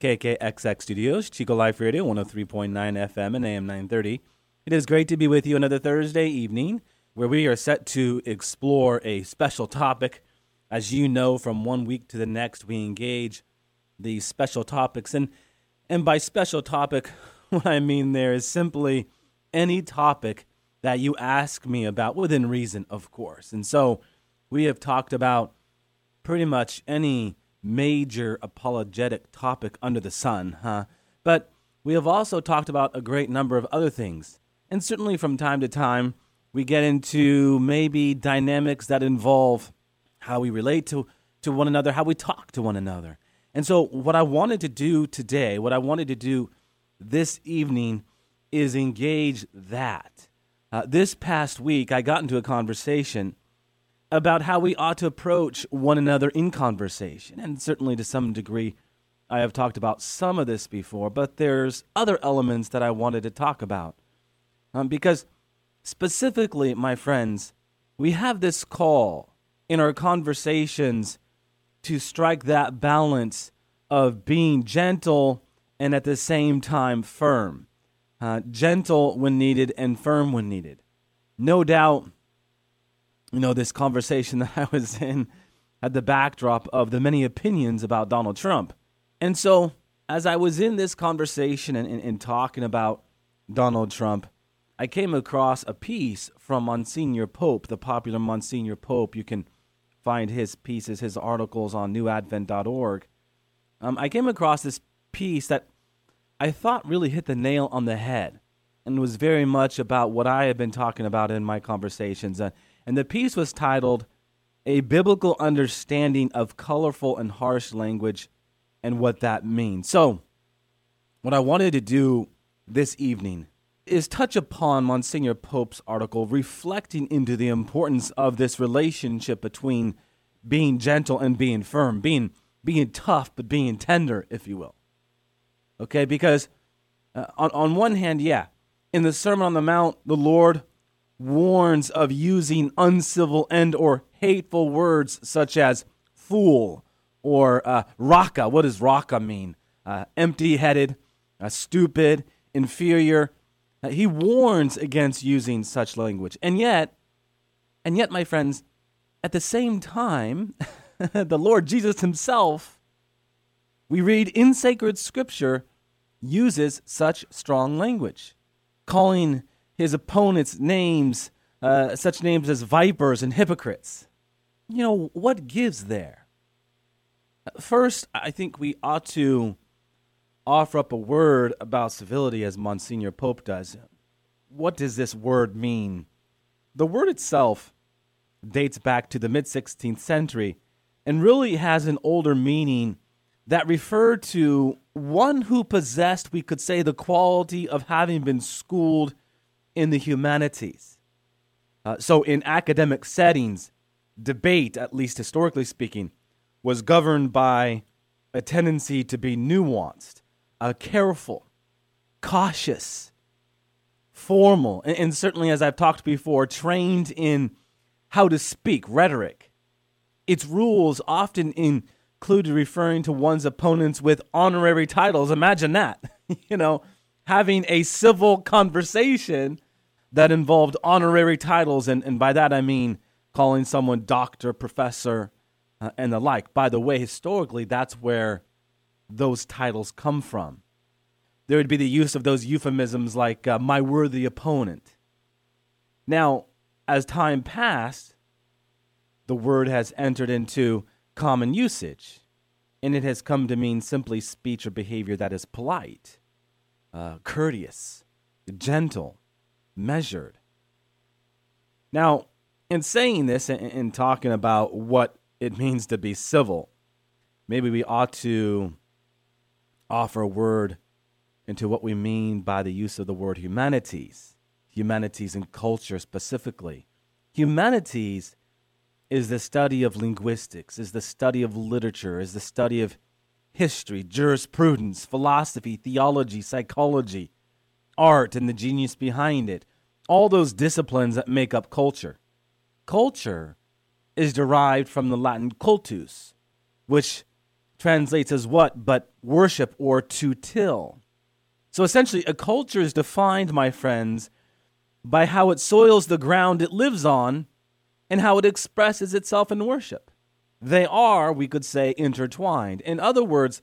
KKXX Studios, Chico Life Radio, 103.9 FM and AM 930. It is great to be with you another Thursday evening where we are set to explore a special topic. As you know, from one week to the next, we engage these special topics. And, and by special topic, what I mean there is simply any topic that you ask me about, within reason, of course. And so we have talked about pretty much any major apologetic topic under the sun, huh? But we have also talked about a great number of other things. And certainly from time to time, we get into maybe dynamics that involve how we relate to, to one another, how we talk to one another. And so, what I wanted to do today, what I wanted to do this evening, is engage that. Uh, this past week, I got into a conversation about how we ought to approach one another in conversation. And certainly to some degree, I have talked about some of this before, but there's other elements that I wanted to talk about. Um, because specifically, my friends, we have this call in our conversations to strike that balance of being gentle and at the same time firm. Uh, gentle when needed and firm when needed. No doubt you know, this conversation that I was in had the backdrop of the many opinions about Donald Trump. And so, as I was in this conversation and, and, and talking about Donald Trump, I came across a piece from Monsignor Pope, the popular Monsignor Pope. You can find his pieces, his articles on newadvent.org. Um, I came across this piece that I thought really hit the nail on the head and was very much about what I have been talking about in my conversations. Uh, and the piece was titled A Biblical Understanding of Colorful and Harsh Language and What That Means. So, what I wanted to do this evening is touch upon Monsignor Pope's article reflecting into the importance of this relationship between being gentle and being firm, being being tough but being tender, if you will. Okay, because uh, on on one hand, yeah, in the Sermon on the Mount, the Lord warns of using uncivil and or hateful words such as fool or uh, raca. What does raca mean? Uh, empty-headed, uh, stupid, inferior. Uh, he warns against using such language. And yet, and yet, my friends, at the same time, the Lord Jesus himself, we read in sacred scripture, uses such strong language, calling his opponents names, uh, such names as vipers and hypocrites. You know, what gives there? First, I think we ought to offer up a word about civility as Monsignor Pope does. What does this word mean? The word itself dates back to the mid 16th century and really has an older meaning that referred to one who possessed, we could say, the quality of having been schooled in the humanities. Uh, so, in academic settings, debate, at least historically speaking, was governed by a tendency to be nuanced, uh, careful, cautious, formal, and, and certainly, as I've talked before, trained in how to speak, rhetoric. Its rules often included referring to one's opponents with honorary titles. Imagine that. you know, having a civil conversation that involved honorary titles, and, and by that I mean calling someone doctor, professor, uh, and the like. By the way, historically, that's where those titles come from. There would be the use of those euphemisms like uh, my worthy opponent. Now, as time passed, the word has entered into common usage, and it has come to mean simply speech or behavior that is polite uh, courteous, gentle, measured. Now, in saying this and, and talking about what it means to be civil, maybe we ought to offer a word into what we mean by the use of the word humanities, humanities and culture specifically. Humanities is the study of linguistics, is the study of literature, is the study of history, jurisprudence, philosophy, theology, psychology, art, and the genius behind it. All those disciplines that make up culture. Culture is derived from the Latin cultus, which translates as what but worship or to till. So essentially, a culture is defined, my friends, by how it soils the ground it lives on and how it expresses itself in worship. They are, we could say, intertwined. In other words,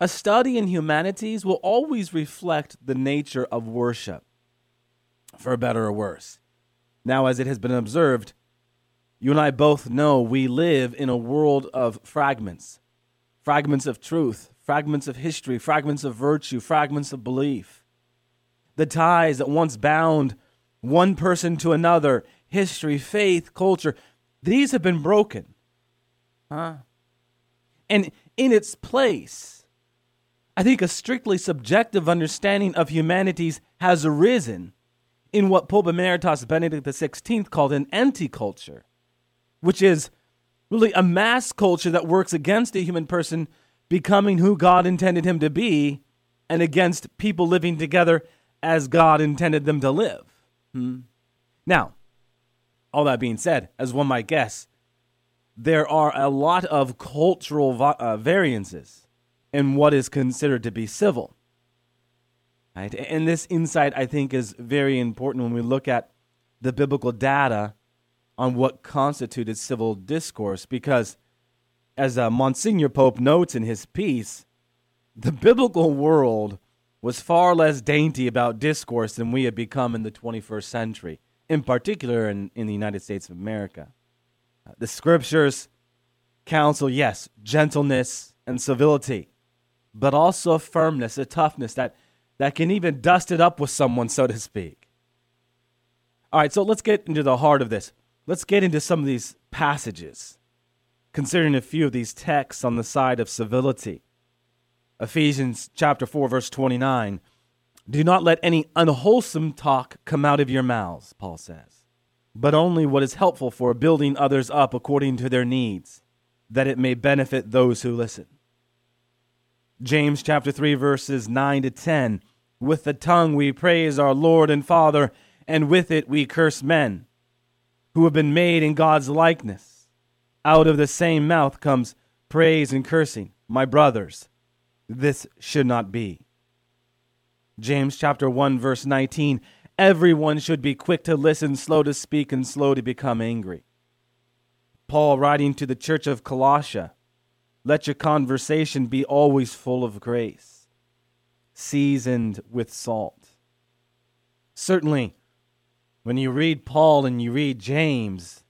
a study in humanities will always reflect the nature of worship, for better or worse. Now, as it has been observed, you and I both know we live in a world of fragments fragments of truth, fragments of history, fragments of virtue, fragments of belief. The ties that once bound one person to another, history, faith, culture, these have been broken. Huh? And in its place, I think a strictly subjective understanding of humanities has arisen in what Pope Emeritus Benedict XVI called an anti culture, which is really a mass culture that works against the human person becoming who God intended him to be and against people living together as God intended them to live. Hmm. Now, all that being said, as one might guess, there are a lot of cultural uh, variances in what is considered to be civil. Right? And this insight, I think, is very important when we look at the biblical data on what constituted civil discourse because, as uh, Monsignor Pope notes in his piece, the biblical world was far less dainty about discourse than we have become in the 21st century, in particular in, in the United States of America. The scriptures counsel, yes, gentleness and civility, but also firmness, a toughness that, that can even dust it up with someone, so to speak. All right, so let's get into the heart of this. Let's get into some of these passages, considering a few of these texts on the side of civility. Ephesians chapter 4 verse 29. Do not let any unwholesome talk come out of your mouths, Paul says, but only what is helpful for building others up according to their needs, that it may benefit those who listen. James chapter 3 verses 9 to 10. With the tongue we praise our Lord and Father, and with it we curse men who have been made in God's likeness. Out of the same mouth comes praise and cursing. My brothers, this should not be. James chapter 1 verse 19 Everyone should be quick to listen, slow to speak and slow to become angry. Paul writing to the church of Colossia, let your conversation be always full of grace, seasoned with salt. Certainly, when you read Paul and you read James,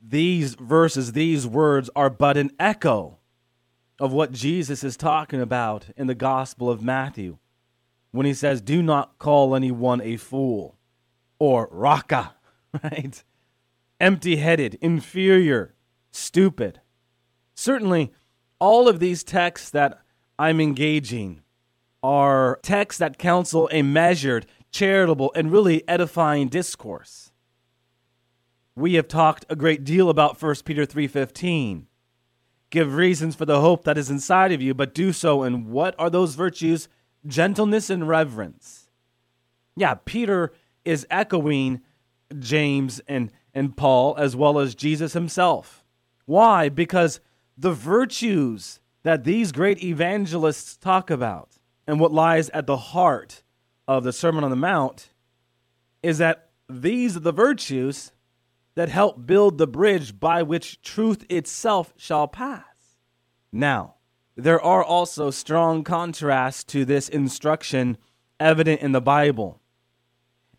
these verses, these words are but an echo of what Jesus is talking about in the Gospel of Matthew when he says, Do not call anyone a fool or raca, right? Empty headed, inferior, stupid. Certainly, all of these texts that I'm engaging are texts that counsel a measured, charitable, and really edifying discourse. We have talked a great deal about 1 Peter 3:15. Give reasons for the hope that is inside of you, but do so in what are those virtues? Gentleness and reverence. Yeah, Peter is echoing James and, and Paul as well as Jesus himself. Why? Because the virtues that these great evangelists talk about and what lies at the heart of the Sermon on the Mount is that these are the virtues that help build the bridge by which truth itself shall pass. Now, there are also strong contrasts to this instruction evident in the Bible.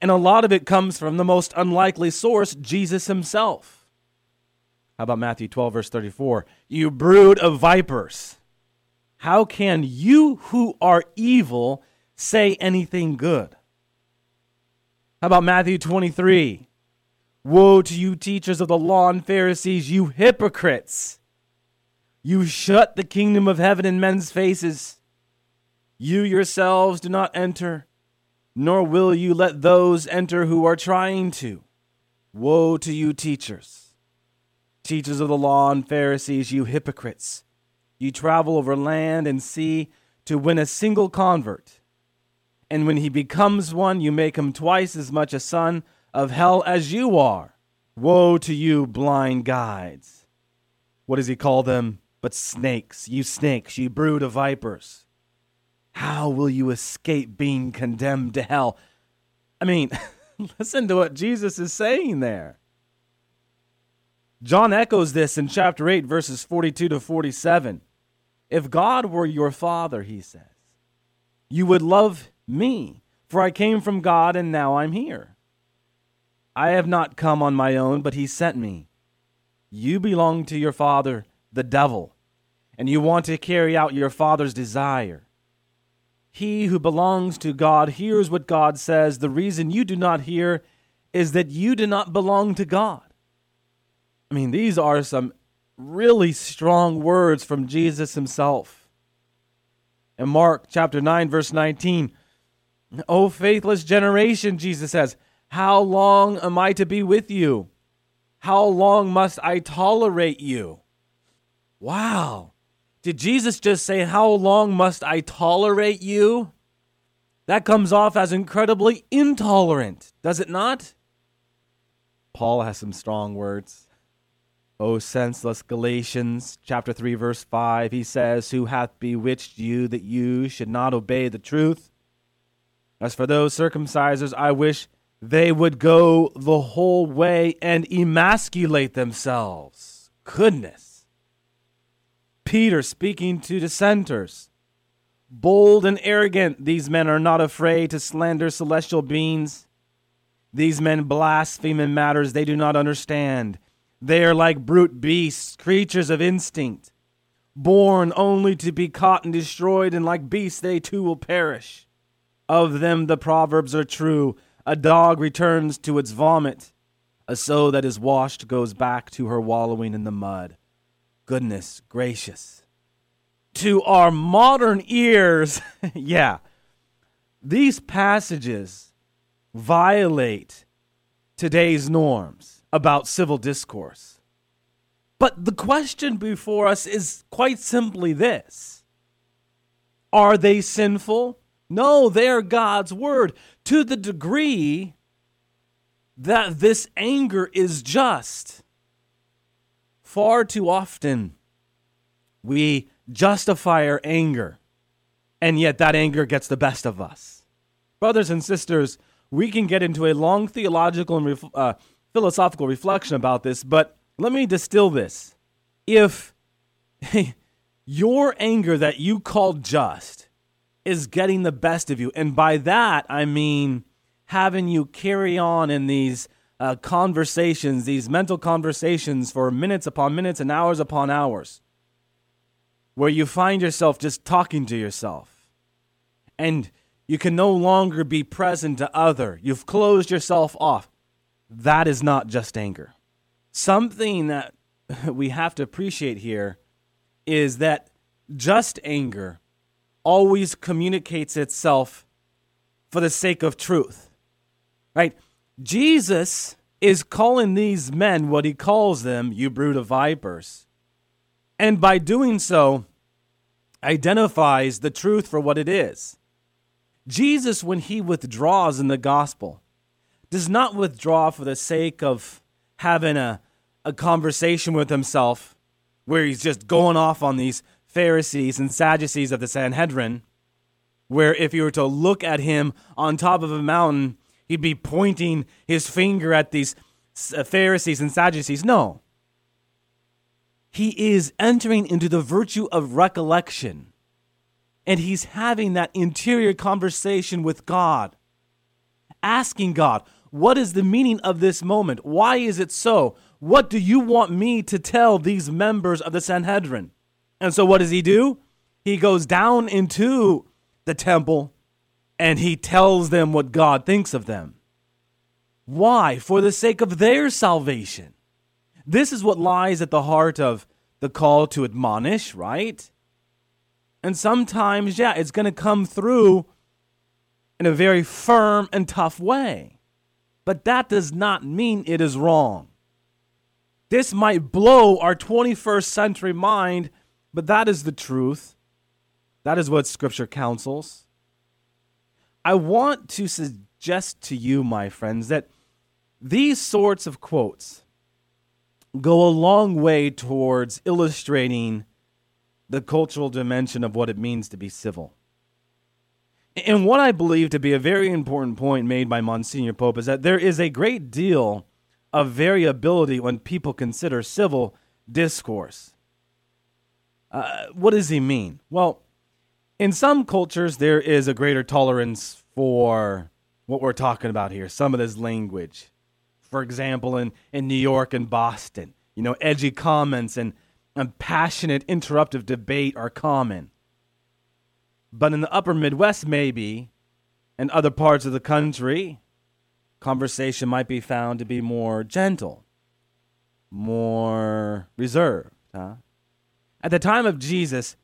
And a lot of it comes from the most unlikely source, Jesus himself. How about Matthew 12, verse 34? You brood of vipers. How can you who are evil say anything good. How about Matthew 23? Woe to you, teachers of the law and Pharisees, you hypocrites! You shut the kingdom of heaven in men's faces. You yourselves do not enter, nor will you let those enter who are trying to. Woe to you, teachers, teachers of the law and Pharisees, you hypocrites! You travel over land and sea to win a single convert. And when he becomes one, you make him twice as much a son of hell as you are. Woe to you, blind guides! What does he call them? But snakes, you snakes, you brood of vipers. How will you escape being condemned to hell? I mean, listen to what Jesus is saying there. John echoes this in chapter 8, verses 42 to 47. If God were your father, he says, you would love me, for I came from God and now I'm here. I have not come on my own, but he sent me. You belong to your father, the devil, and you want to carry out your father's desire. He who belongs to God hears what God says. The reason you do not hear is that you do not belong to God. I mean, these are some really strong words from Jesus himself. In Mark chapter 9, verse 19, O faithless generation, Jesus says, How long am I to be with you? How long must I tolerate you? Wow. Did Jesus just say, How long must I tolerate you? That comes off as incredibly intolerant, does it not? Paul has some strong words. O senseless Galatians, chapter 3, verse 5, he says, Who hath bewitched you that you should not obey the truth? As for those circumcisers, I wish they would go the whole way and emasculate themselves. Goodness. Peter speaking to dissenters. Bold and arrogant, these men are not afraid to slander celestial beings. These men blaspheme in matters they do not understand. They are like brute beasts, creatures of instinct, born only to be caught and destroyed, and like beasts they too will perish. Of them the proverbs are true a dog returns to its vomit, a soul that is washed goes back to her wallowing in the mud goodness gracious. To our modern ears, yeah, these passages violate today's norms about civil discourse. But the question before us is quite simply this Are they sinful? No, they're God's word to the degree that this anger is just far too often we justify our anger, and yet that anger gets the best of us. Brothers and sisters, we can get into a long theological and ref- uh, philosophical reflection about this, but let me distill this. If your anger that you call just is getting the best of you, and by that I mean having you carry on in these uh, conversations, these mental conversations for minutes upon minutes and hours upon hours, where you find yourself just talking to yourself and you can no longer be present to other. You've closed yourself off. That is not just anger. Something that we have to appreciate here is that just anger always communicates itself for the sake of truth. Right? Jesus is calling these men what he calls them, you brood of vipers. And by doing so, identifies the truth for what it is. Jesus, when he withdraws in the gospel, does not withdraw for the sake of having a, a conversation with himself where he's just going off on these Pharisees and Sadducees of the Sanhedrin, where if you were to look at him on top of a mountain, he'd be pointing his finger at these uh, Pharisees and Sadducees. No. He is entering into the virtue of recollection. And he's having that interior conversation with God, asking God, What is the meaning of this moment? Why is it so? What do you want me to tell these members of the Sanhedrin? And so, what does he do? He goes down into the temple and he tells them what God thinks of them. Why? For the sake of their salvation. This is what lies at the heart of the call to admonish, right? And sometimes, yeah, it's going to come through in a very firm and tough way. But that does not mean it is wrong. This might blow our 21st century mind, but that is the truth. That is what Scripture counsels. I want to suggest to you, my friends, that these sorts of quotes go a long way towards illustrating the cultural dimension of what it means to be civil. And what I believe to be a very important point made by Monsignor Pope is that there is a great deal of variability when people consider civil discourse. Uh, what does he mean? Well, in some cultures, there is a greater tolerance for what we're talking about here, some of this language. For example, in, in New York and Boston, you know, edgy comments and, and passionate interruptive debate are common. But in the upper Midwest, maybe, and other parts of the country, conversation might be found to be more gentle, more reserved. Huh? At the time of Jesus,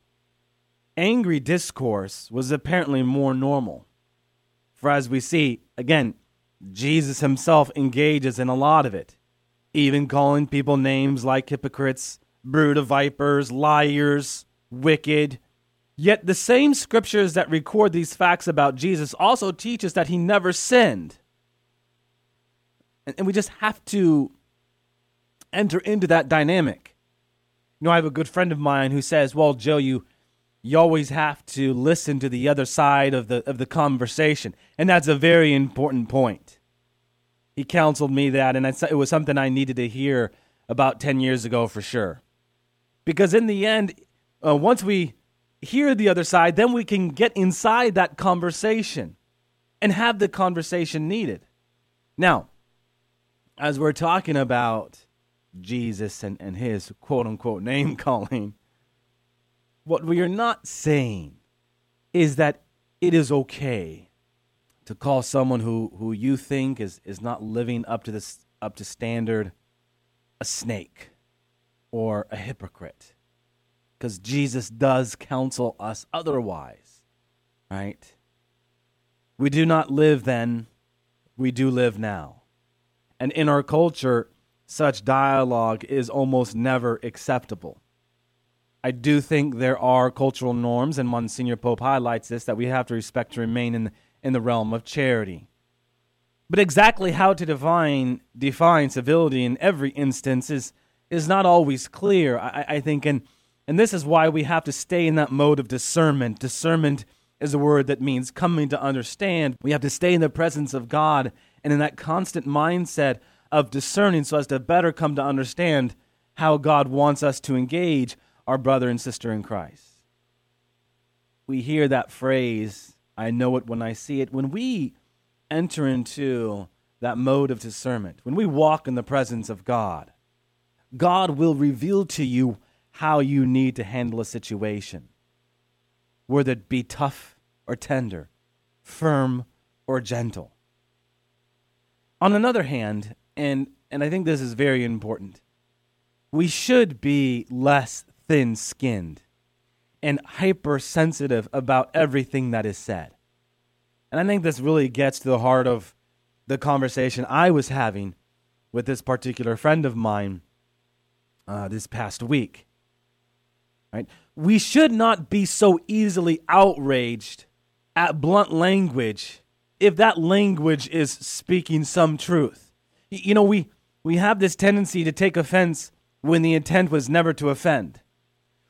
angry discourse was apparently more normal. For as we see, again, Jesus himself engages in a lot of it, even calling people names like hypocrites, brood of vipers, liars, wicked. Yet the same scriptures that record these facts about Jesus also teach us that he never sinned. And we just have to enter into that dynamic. You know, I have a good friend of mine who says, "Well, Joe, you you always have to listen to the other side of the of the conversation, and that's a very important point." He counseled me that, and it was something I needed to hear about ten years ago for sure, because in the end, uh, once we hear the other side, then we can get inside that conversation and have the conversation needed. Now, as we're talking about Jesus and, and his quote unquote name calling, what we are not saying is that it is okay to call someone who, who you think is, is not living up to this up to standard a snake or a hypocrite. Because Jesus does counsel us otherwise. Right? We do not live then, we do live now. And in our culture, such dialogue is almost never acceptable. I do think there are cultural norms, and Monsignor Pope highlights this, that we have to respect to remain in, in the realm of charity. But exactly how to define, define civility in every instance is, is not always clear, I, I think, and, and this is why we have to stay in that mode of discernment. Discernment is a word that means coming to understand. We have to stay in the presence of God and in that constant mindset of discerning so as to better come to understand how God wants us to engage our brother and sister in Christ. We hear that phrase, I know it when I see it. When we enter into that mode of discernment, when we walk in the presence of God, God will reveal to you how you need to handle a situation, whether it be tough or tender, firm or gentle. On another hand, and, and I think this is very important, we should be less thin skinned and hypersensitive about everything that is said. And I think this really gets to the heart of the conversation I was having with this particular friend of mine uh, this past week. Right? We should not be so easily outraged at blunt language if that language is speaking some truth. You know, we, we have this tendency to take offense when the intent was never to offend.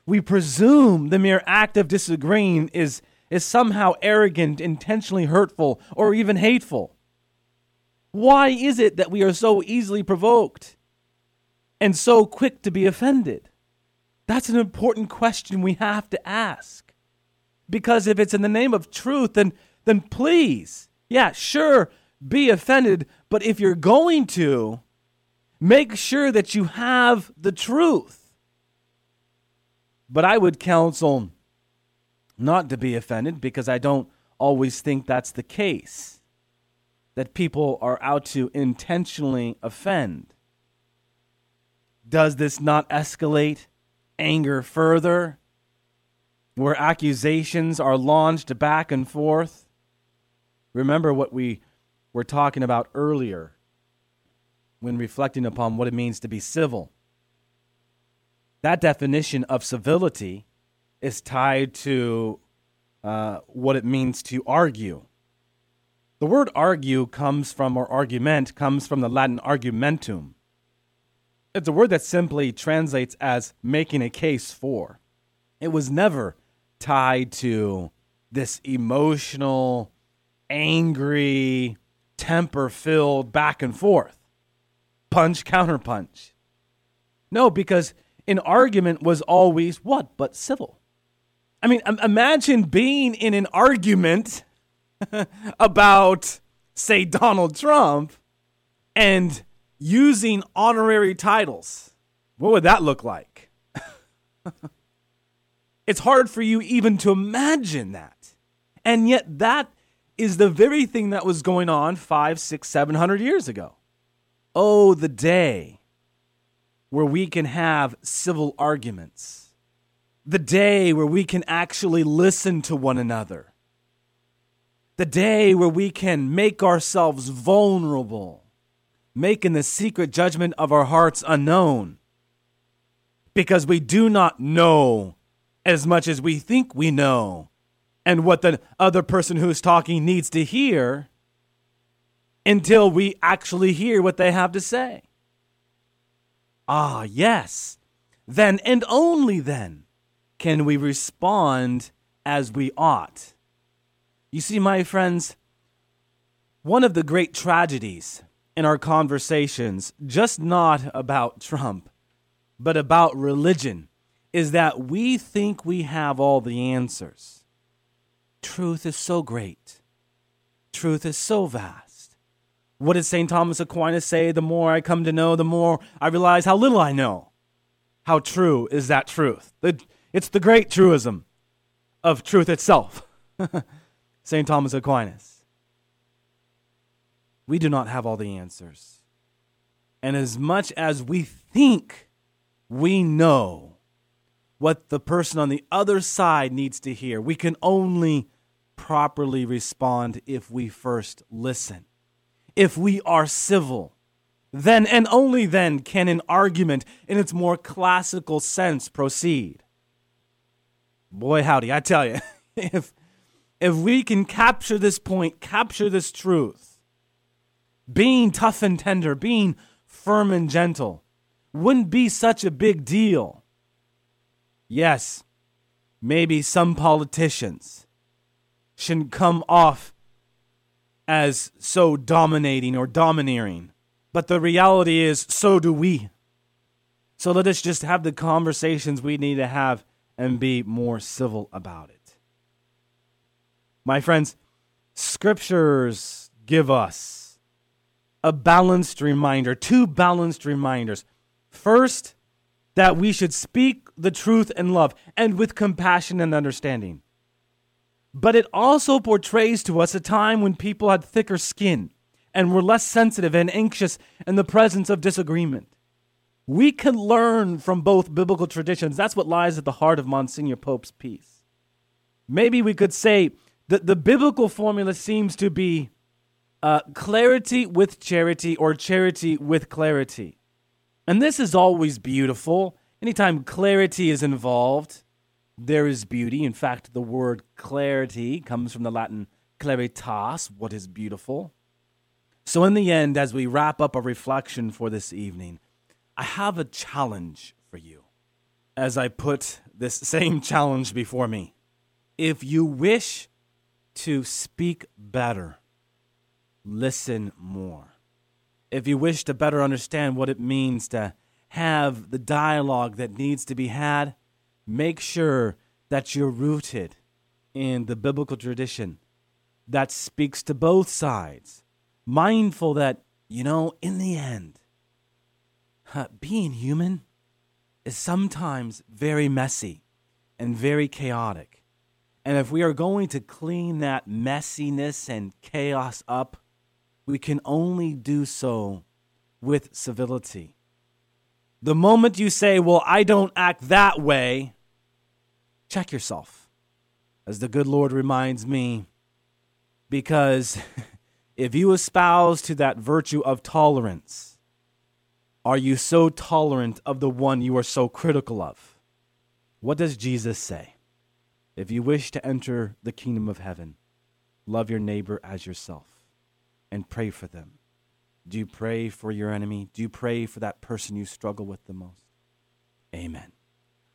We presume the mere act of disagreeing is, is somehow arrogant, intentionally hurtful, or even hateful. Why is it that we are so easily provoked and so quick to be offended? That's an important question we have to ask. Because if it's in the name of truth, then, then please yeah, sure, be offended, but if you're going to, make sure that you have the truth. But I would counsel not to be offended because I don't always think that's the case. That people are out to intentionally offend. Does this not escalate anger further? where accusations are launched back and forth. Remember what we were talking about earlier when reflecting upon what it means to be civil. That definition of civility is tied to uh, what it means to argue. The word argue comes from, or argument comes from the Latin argumentum. It's a word that simply translates as making a case for. It was never tied to this emotional, angry, temper filled back and forth, punch, counterpunch. No, because an argument was always what but civil. I mean, imagine being in an argument about, say, Donald Trump and using honorary titles. What would that look like? it's hard for you even to imagine that. And yet, that is the very thing that was going on five, six, seven hundred years ago. Oh, the day where we can have civil arguments, the day where we can actually listen to one another, the day where we can make ourselves vulnerable, making the secret judgment of our hearts unknown, because we do not know as much as we think we know. And what the other person who's talking needs to hear until we actually hear what they have to say. Ah, yes. Then and only then can we respond as we ought. You see, my friends, one of the great tragedies in our conversations, just not about Trump, but about religion, is that we think we have all the answers. Truth is so great. Truth is so vast. What did St. Thomas Aquinas say? The more I come to know, the more I realize how little I know. How true is that truth? It's the great truism of truth itself. St. Thomas Aquinas. We do not have all the answers. And as much as we think we know what the person on the other side needs to hear, we can only properly respond if we first listen. If we are civil, then and only then can an argument in its more classical sense proceed. Boy, howdy, I tell you, if, if we can capture this point, capture this truth, being tough and tender, being firm and gentle, wouldn't be such a big deal. Yes, maybe some politicians shouldn't come off as so dominating or domineering. But the reality is, so do we. So let us just have the conversations we need to have and be more civil about it. My friends, scriptures give us a balanced reminder, two balanced reminders. First, that we should speak the truth in love and with compassion and understanding but it also portrays to us a time when people had thicker skin and were less sensitive and anxious in the presence of disagreement. We can learn from both biblical traditions. That's what lies at the heart of Monsignor Pope's piece. Maybe we could say that the biblical formula seems to be uh, clarity with charity or charity with clarity. And this is always beautiful. Anytime clarity is involved, there is beauty. In fact, the word clarity comes from the Latin claritas, what is beautiful. So, in the end, as we wrap up a reflection for this evening, I have a challenge for you as I put this same challenge before me. If you wish to speak better, listen more. If you wish to better understand what it means to have the dialogue that needs to be had, make sure that you're rooted in the biblical tradition that speaks to both sides, mindful that, you know, in the end, being human is sometimes very messy and very chaotic. And if we are going to clean that messiness and chaos up, we can only do so with civility. The moment you say, Well, I don't act that way, check yourself. as the good Lord reminds me, because if you espouse to that virtue of tolerance, are you so tolerant of the one you are so critical of? What does Jesus say? If you wish to enter the kingdom of heaven, love your neighbor as yourself and pray for them. Do you pray for your enemy? Do you pray for that person you struggle with the most? Amen.